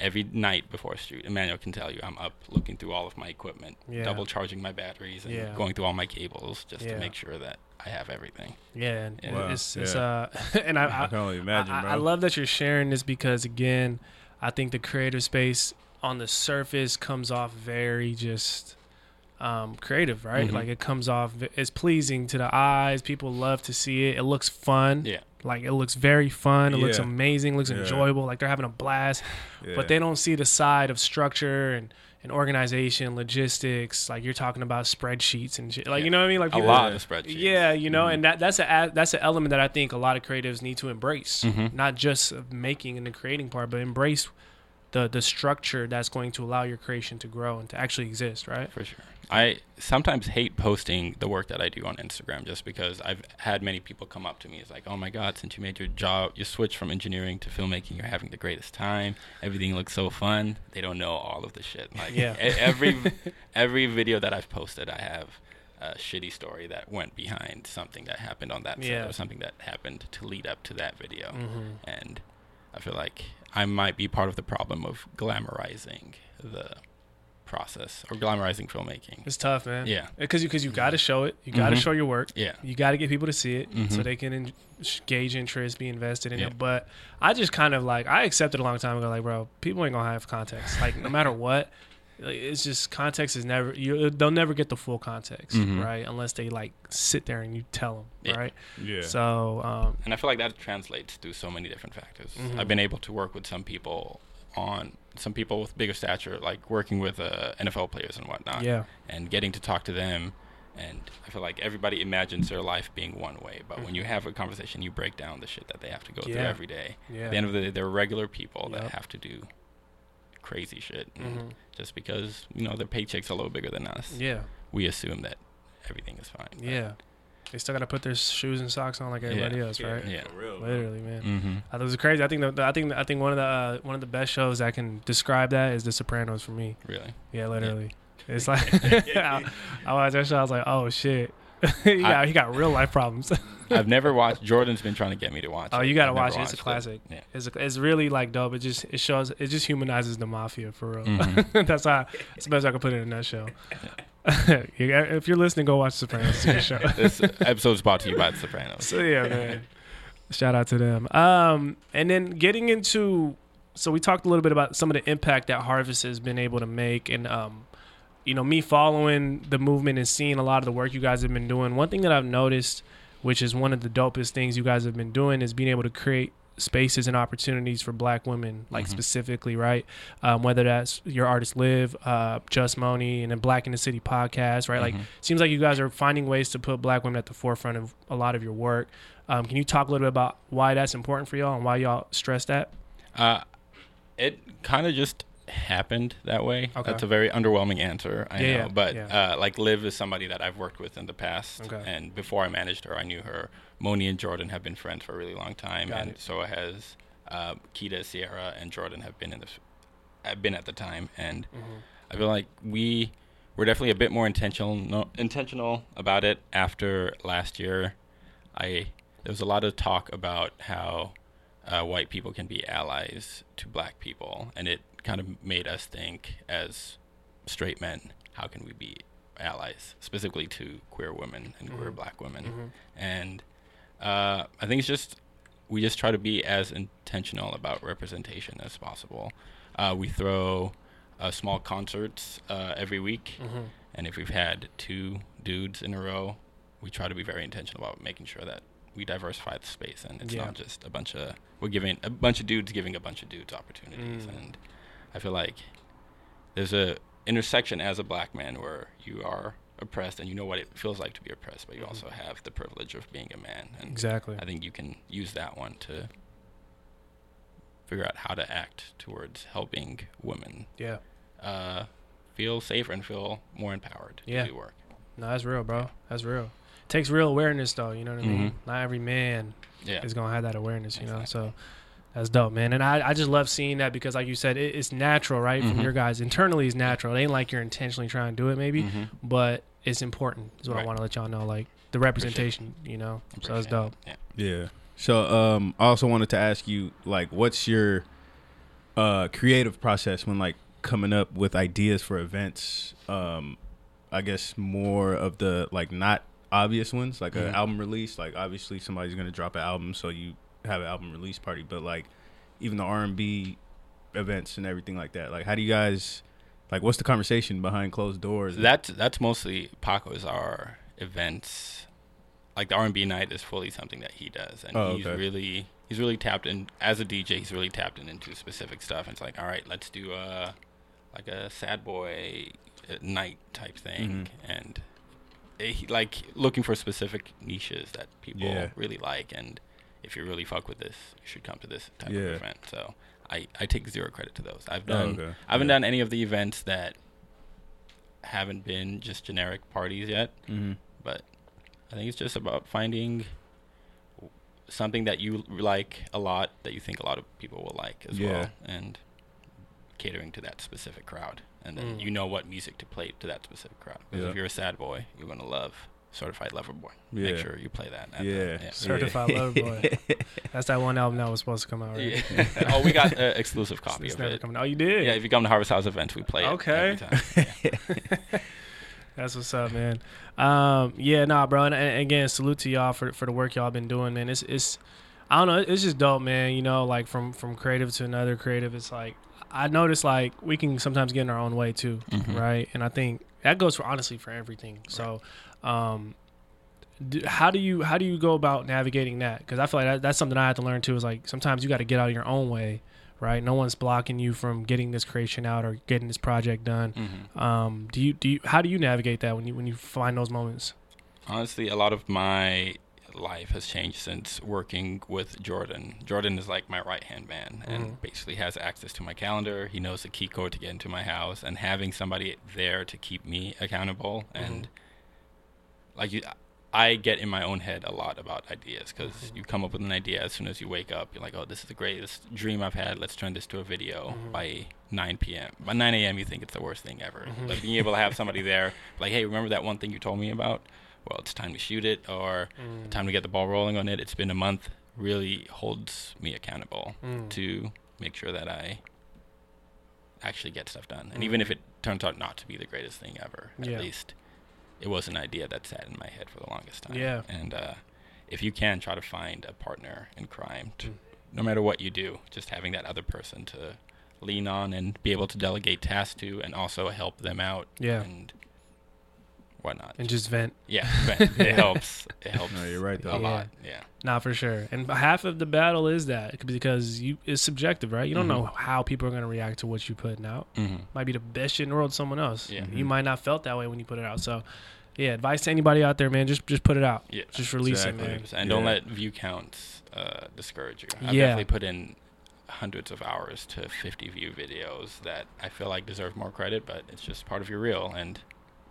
Every night before a shoot, Emmanuel can tell you I'm up looking through all of my equipment, Yeah. double charging my batteries, and Yeah. going through all my cables just Yeah. to make sure that I have everything. Yeah, and Wow, it's, it's yeah. uh, and I, I I, can only imagine, I, bro. I love that you're sharing this because again, I think the creative space on the surface comes off very just um, creative, right? Mhm. Like it comes off, it's pleasing to the eyes. People love to see it. It looks fun. Yeah. Like it looks very fun. It looks amazing. Looks Yeah. enjoyable. Like they're having a blast. Yeah. But they don't see the side of structure and, and organization, logistics. Like you're talking about spreadsheets and shit. Like Yeah. you know what I mean? Like A people- lot of spreadsheets. yeah, you know, Mhm. and that that's a that's an element that I think a lot of creatives need to embrace, Mhm. not just making and the creating part, but embrace the the structure that's going to allow your creation to grow and to actually exist, right? For sure. I sometimes hate posting the work that I do on Instagram just because I've had many people come up to me. It's like, oh my God, since you made your job, you switched from engineering to filmmaking, you're having the greatest time. Everything looks so fun. They don't know all of the shit. Like Yeah. every every video that I've posted, I have a shitty story that went behind something that happened on that set Yeah. or something that happened to lead up to that video. Mm-hmm. And I feel like I might be part of the problem of glamorizing the process or glamorizing filmmaking. It's tough, man. Yeah. because you because you got to show it, you got to Mhm. show your work, Yeah. you got to get people to see it so Mhm. they can en- gauge interest, be invested in Yeah. it. But I just kind of like I accepted a long time ago, like bro, people ain't gonna have context, like no matter what. like, It's just context is never you. They'll never get the full context, Mhm. right? Unless they like sit there and you tell them, Yeah. right? yeah. So um, And I feel like that translates through so many different factors. Mhm. I've been able to work with some people on some people with bigger stature, like working with uh, NFL players and whatnot. Yeah. And getting to talk to them. And I feel like everybody imagines their life being one way, but when you have a conversation, you break down the shit that they have to go through Mm-hmm. Every day. Yeah. At the end of the day, they're regular people Yep. that have to do crazy shit. And Mhm. Just because you know their paycheck's a little bigger than us, Yeah. we assume that everything is fine. Yeah. They still got to put their shoes and socks on like everybody Yeah. else, right? Yeah. For real. Literally, man. Mm-hmm. I thought it was crazy. I think the, the- I think I think one of the uh, one of the best shows that can describe that is The Sopranos for me. Really. Yeah, literally. It's like I, I watched that show. I was like, oh shit. he got he got real life problems. I've never watched. Jordan's been trying to get me to watch. oh, it. you gotta I've watch it. It's a watched classic. Yeah. It's a, it's really like dope. It just it shows it just humanizes the mafia for real. Mhm. That's how it's the best I can put it in a nutshell. If you're listening, go watch The Sopranos. It's show. this episode is brought to you by The Sopranos. So yeah, man. Shout out to them. Um, and then getting into, so we talked a little bit about some of the impact that Harvest has been able to make, and um, you know, me following the movement and seeing a lot of the work you guys have been doing. One thing that I've noticed, which is one of the dopest things you guys have been doing, is being able to create spaces and opportunities for Black women, like Mhm. specifically, right? Um, whether that's your artist Liv, uh, Just Moni, and then Black in the City podcast, right? Like Mhm. seems like you guys are finding ways to put black women at the forefront of a lot of your work. Um, can you talk a little bit about why that's important for y'all and why y'all stress that? Uh, it kind of just happened that way. Okay. That's a very underwhelming answer, I Yeah, know. yeah, but yeah. Uh, like Liv is somebody that I've worked with in the past, Okay. and before I managed her, I knew her. Moni and Jordan have been friends for a really long time, Got and it. so has uh, Kita, Sierra, and Jordan have been in this, have been at the time, and I feel like we were definitely a bit more intentional no, intentional about it after last year. I there was a lot of talk about how uh, white people can be allies to black people, and it kind of made us think as straight men, how can we be allies, specifically to queer women and queer Mhm. black women? Mhm. And uh, I think it's just we just try to be as intentional about representation as possible. Uh, we throw uh, small concerts uh, every week, Mm-hmm. and if we've had two dudes in a row, we try to be very intentional about making sure that we diversify the space, and it's Yeah. not just a bunch of we're giving a bunch of dudes giving a bunch of dudes opportunities, Mm. and I feel like there's a intersection as a black man where you are oppressed and you know what it feels like to be oppressed, but you also have the privilege of being a man, and Exactly. I think you can use that one to figure out how to act towards helping women Yeah. uh, feel safer and feel more empowered Yeah. to do work. No, that's real, bro. That's real. takes real awareness, though. You know what I mean? Mhm. Not every man Yeah. is gonna have that awareness. You know, so. That's dope, man, and I, I just love seeing that because, like you said, it, it's natural, right? From Mhm. your guys internally, is natural. It ain't like you're intentionally trying to do it, maybe, Mhm. but it's important. Is what I want to let y'all know, like the representation. You know, so it's Appreciate dope. it. Yeah. Yeah. So um I also wanted to ask you like what's your uh creative process when like coming up with ideas for events um I guess more of the like not obvious ones like Mhm. an album release like obviously somebody's going to drop an album so you have an album release party but like even the R&B events and everything like that like how do you guys like what's the conversation behind closed doors That's that's mostly Paco's our events. Like the R and B night is fully something that he does, and Oh, he's okay. really he's really tapped in as a DJ. He's really tapped in into specific stuff. And it's like, all right, let's do a like a sad boy uh, night type thing, Mm-hmm. and eh, he, like looking for specific niches that people Yeah. really like. And if you really fuck with this, you should come to this type Yeah. of event. So I I take zero credit to those. I've Oh, done okay. I haven't Yeah. done any of the events that haven't been just generic parties yet, Mhm. but I think it's just about finding something that you like a lot that you think a lot of people will like as Yeah. well and catering to that specific crowd and then Mm. you know what music to play to that specific crowd because Yeah. if you're a sad boy you're going to love certified lover boy make sure you play that at the- yeah. yeah. Certified Lover Boy. That's that one album that was supposed to come out, right? Yeah. oh we got an exclusive copy It's of never it coming. Oh, you did? yeah if you come to harvest house events we play it Okay. Yeah. That's what's up, man. Um, yeah, nah, bro. And, and again, salute to y'all for for the work y'all been doing, man. It's it's I don't know, it's just dope, man. You know, like from from creative to another creative, it's like I notice like we can sometimes get in our own way too, Mhm. right? And I think that goes for honestly for everything. So, um, d how do you how do you go about navigating that? Because I feel like that, that's something I had to learn too. Is like sometimes you got to get out of your own way, right? No one's blocking you from getting this creation out or getting this project done. hmm Um, do you do you how do you navigate that when you when you find those moments? Honestly, a lot of my life has changed since working with Jordan. Jordan is like my right hand man and Mhm. basically has access to my calendar. He knows the key code to get into my house, and having somebody there to keep me accountable mm-hmm. and like you. I get in my own head a lot about ideas because mm-hmm. you come up with an idea as soon as you wake up. You're like, "Oh, this is the greatest dream I've had. Let's turn this to a video." Mm-hmm. By 9 p.m. By 9 a.m., you think it's the worst thing ever. But being able to have somebody there, like, "Hey, remember that one thing you told me about? Well, it's time to shoot it, or time to get the ball rolling on it. It's been a month." Really holds me accountable Mm. to make sure that I actually get stuff done. And even if it turns out not to be the greatest thing ever, Yeah. at least it was an idea that sat in my head for the longest time. Yeah. And uh, if you can try to find a partner in crime, to, Mm. no matter what you do, just having that other person to lean on and be able to delegate tasks to, and also help them out. Yeah. And whatnot. And just vent. yeah, but it helps. It helps. No, you're right, though. A Yeah. lot. Yeah. Not for sure. And half of the battle is that because you it's subjective, right? You don't know how people are going to react to what you're putting out. hmm Might be the best shit in the world to someone else. Yeah. You might not felt that way when you put it out. So, yeah, advice to anybody out there, man, just just put it out. Yeah. Just release Exactly. it, man. And don't Yeah. let view counts uh, discourage you. I've Yeah. definitely put in hundreds of hours to 50 view videos that I feel like deserve more credit, but it's just part of your reel. And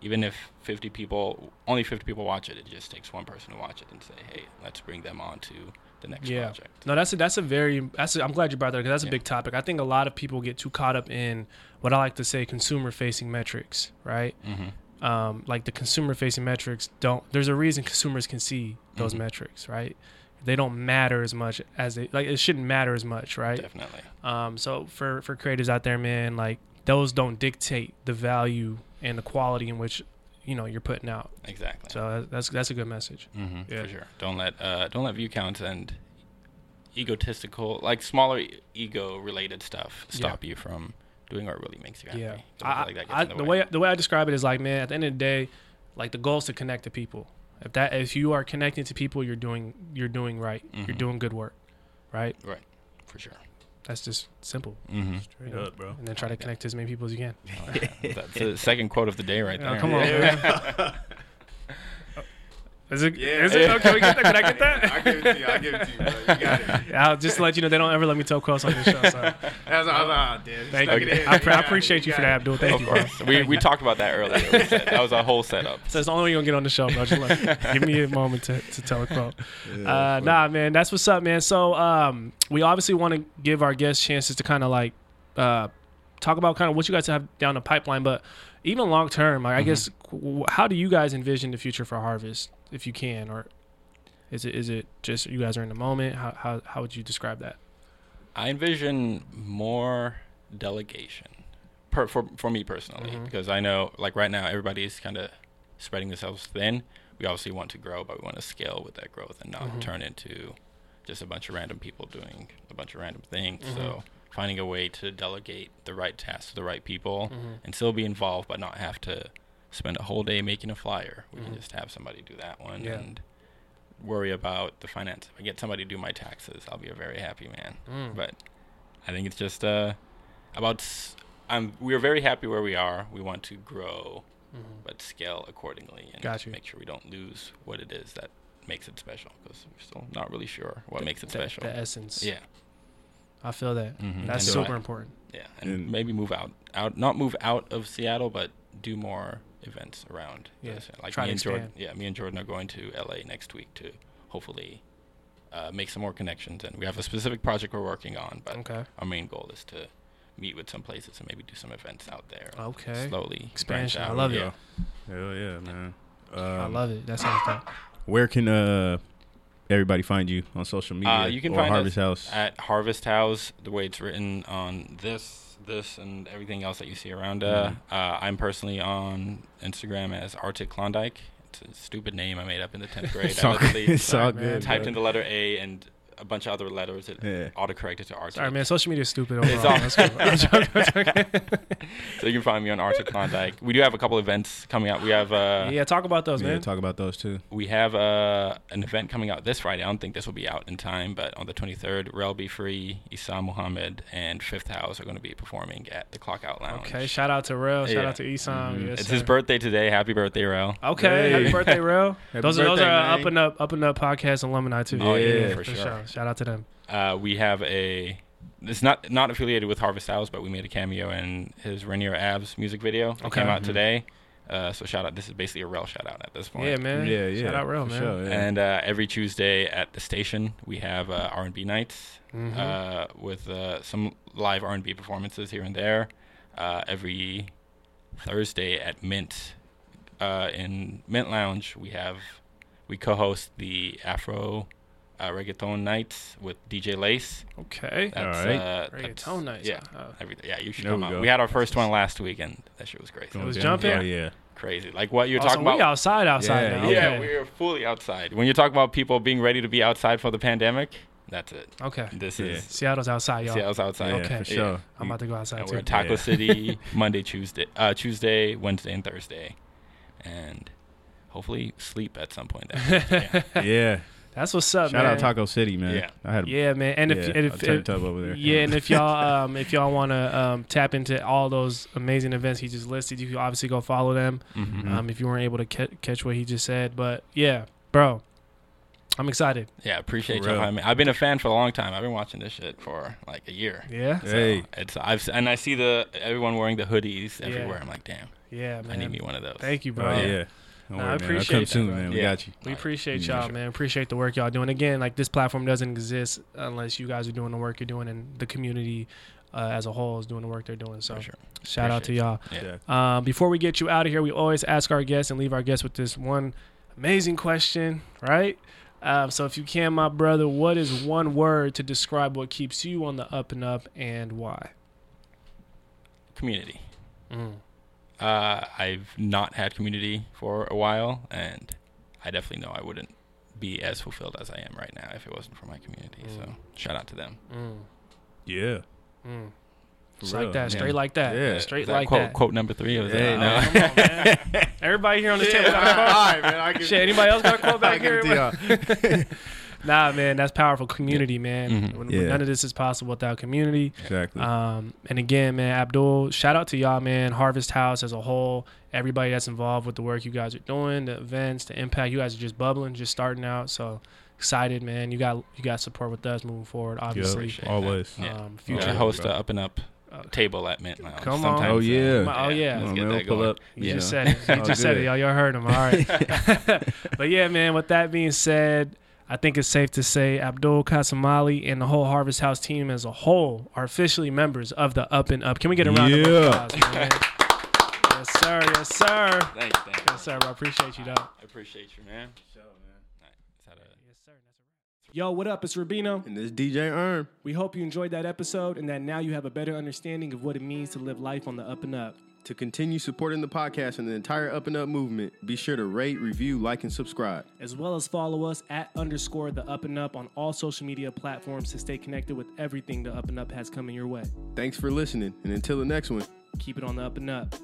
even if 50 people, only 50 people watch it, it just takes one person to watch it and say, hey, let's bring them on to the next Yeah. project. No, that's a that's a very that's a, I'm glad you brought that because that's a Yeah. big topic. I think a lot of people get too caught up in what I like to say consumer facing metrics, right? hmm Um, like the consumer facing metrics don't. There's a reason consumers can see those Mhm. metrics, right? They don't matter as much as they like. It shouldn't matter as much, right? Definitely. Um, so for for creators out there, man, like those don't dictate the value and the quality in which you know you're putting out. Exactly. So that's that's a good message. hmm Yeah. For sure. Don't let uh, don't let view counts and egotistical, like smaller ego related stuff, stop you from doing what really makes you happy. Yeah, I like I, in the way the way I describe it is like, man, at the end of the day, like the goal is to connect to people. If that if you are connecting to people, you're doing you're doing right. You're Mhm. doing good work, right? Right. For sure. That's just simple. Mm-hmm. Straight up, bro. And then try to connect to as many people as you can. That's the second quote of the day right Yeah, there. come on, man. Is it? Yeah. Is it? Okay, we get that. Can I get that? I give it to you. I give it to you, bro. You got it. I'll just to let you know they don't ever let me tell quotes on this show. So That's all. Oh, damn. thank Stuck you. it. I, You pre- I appreciate you for that, Abdul. Thank Of you. course. We, we talked about that earlier. That was a whole setup. So it's the only way you're gonna get on the show, bro. Just like, give me a moment to, to tell a quote. it. Uh, nah, man, that's what's up, man. So, um, we obviously want to give our guests chances to kind of like uh, talk about kind of what you guys have down the pipeline, but even long term, like, I guess, w- how do you guys envision the future for Harvest, if you can, or is it is it just you guys are in the moment? How how how would you describe that? I envision more delegation per, for, for me personally Mhm. because I know like right now everybody's kind of spreading themselves thin. We obviously want to grow, but we want to scale with that growth and not Mhm. turn into just a bunch of random people doing a bunch of random things. Mhm. So finding a way to delegate the right tasks to the right people Mhm. and still be involved, but not have to spend a whole day making a flyer. We Mhm. can just have somebody do that one Yeah. and worry about the finance. If I get somebody to do my taxes, I'll be a very happy man. Mm. But I think it's just uh, about. s- I'm. We're very happy where we are. We want to grow, Mhm. but scale accordingly and Got you. make sure we don't lose what it is that makes it special. Because we're still not really sure what The- makes it the- special. The essence. yeah, I feel that. Mhm. That's And super I- important. yeah, and, And- maybe move out. Out. Not move out of Seattle, but do more events around. Yeah, this. Like try me and Jordan. Yeah, me and Jordan are going to LA next week to hopefully. Uh, make some more connections, and we have a specific project we're working on. But Okay. our main goal is to meet with some places and maybe do some events out there. Okay. Slowly Expansion. branch I out. love it. Hell yeah, man. Um, I love it. That sounds dope. Where can uh everybody find you on social media? Uh, you can or find Harvest us House. at Harvest House. The way it's written on this, this, and everything else that you see around. Uh, Mm-hmm. uh, I'm personally on Instagram as Arctic Klondike. It's a stupid name I made up in the tenth grade. It's I all good. It's all good. typed bro. in the letter A and a bunch of other letters. It Yeah. autocorrected to Arctic. All right, man. Social media is stupid overall. It's all- That's cool. I'm joking, I'm joking. So you can find me on Arctic Klondike. We do have a couple events coming out. We have uh, yeah, talk about those, Yeah, man. talk about those too. we have uh, an event coming out this Friday. I don't think this will be out in time, but on the 23rd, Rel Be Free, Issa Muhammad, and Fifth House are going to be performing at the Clockout Lounge. Okay, shout out to Rel. Shout Yeah. out to Esam. Yes, It's sir. his birthday today. Happy birthday, Rel. Okay, happy birthday, Rel. Happy those are those are man. up and up, up and up podcast alumni too. Oh, yeah, Yeah, for, for sure. sure. Shout out to them. Uh, we have a. It's not not affiliated with Harvest House, but we made a cameo in his Rainier Abs music video. It Okay. came out today. Uh, so shout out. This is basically a Rel shout out at this point. Yeah, man. Yeah, yeah. Shout out Rel, man. Sure, yeah. And uh, every Tuesday at the station, we have uh, R&B nights Mhm. uh, with uh, some live R&B performances here and there. Uh, every Thursday at Mint uh, in Mint Lounge, we have we co-host the Afro uh, Reggaeton nights with DJ Lace. Okay. That's, Alright. uh, that's- Reggaeton nights. Yeah, Uh, everything. Yeah, you should There come we out. go. We had our first one last week, and that shit was crazy. Going was down. jumping? Oh, yeah. Crazy. Like what you're oh, so talking we about. outside, outside Yeah, now. Yeah, Okay. we are fully outside. When you talk about people being ready to be outside for the pandemic, that's it. Okay. This Yeah. is Seattle's outside, y'all. Seattle's outside. Yeah, Okay. for sure. I'm about to go outside And too. we're at Taco Yeah. City Monday, Tuesday, uh, Tuesday, Wednesday, and Thursday, and hopefully sleep at some point. That week. yeah. That's what's up, man. Shout man. out Taco City, man. Yeah. I had a Yeah, man. And if yeah, and a if, turn if tub over there. yeah, and if y'all um if y'all want to um tap into all those amazing events he just listed, you can obviously go follow them. Mhm. Um, if you weren't able to ca- catch what he just said, but yeah, bro, I'm excited. Yeah, appreciate For you real. having me. I've been a fan for a long time. I've been watching this shit for like a year. Yeah, So Hey. it's I've and I see the everyone wearing the hoodies Yeah. everywhere. I'm like, damn, yeah, man. I need me one of those. Thank you, Oh, bro. yeah. Don't Nah, I worry, man. I'll appreciate come that, soon, bro. man. We Yeah. got you. We appreciate Yeah, y'all, sure. man. Appreciate the work y'all doing. Again, like this platform doesn't exist unless you guys are doing the work you're doing, and the community uh, as a whole is doing the work they're doing. So, sure. shout out to y'all. Yeah. Yeah. Um, before we get you out of here, we always ask our guests and leave our guests with this one amazing question, right? Um, so, if you can, my brother, what is one word to describe what keeps you on the up and up and why? Community. Mm. Uh, I've not had community for a while, and I definitely know I wouldn't be as fulfilled as I am right now if it wasn't for my community. So shout out to them. Mm. Yeah. Mm. Just like that, Yeah. straight like that, Yeah. straight Is that like quote, that. Quote number three. Or was Hey, no. Come on, man. Everybody here on this table got a quote. All right, man. I can, Shit, anybody else got a quote back I give here? it to y'all. Nah, man, that's powerful. Community, man. Mhm. When- Yeah. None of this is possible without community. Exactly. Um, and again, man, Abdul, shout out to y'all, man. Harvest House as a whole, everybody that's involved with the work you guys are doing, the events, the impact. You guys are just bubbling, just starting out. So excited, man. You got you got support with us moving forward. Obviously, appreciate always. Um, You future. should host a up and up Uh, table at Mint Lounge. Come on. sometime Oh, soon. yeah. Oh, yeah. Let's Come get man, that pull going. up. You Yeah. just said it. You All just said it, y'all. Y'all heard him. All right. but yeah, man. With that being said, I think it's safe to say Abdul Kassamali and the whole Harvest House team as a whole are officially members of the Up and Up. Can we get a round of Yeah. applause, man? yes, sir. Yes, sir. Thank you, thank you. Yes, sir. I appreciate you, though. I appreciate you, man. Alright, let's have a- Yes, sir. Yo, what up? It's Rubino. And this DJ Erm. We hope you enjoyed that episode and that now you have a better understanding of what it means to live life on the up and up. To continue supporting the podcast and the entire Up and Up movement, be sure to rate, review, like, and subscribe. as well as follow us at underscore the up and up on all social media platforms to stay connected with everything the up and up has coming your way. Thanks for listening, and until the next one. Keep it on the up and up.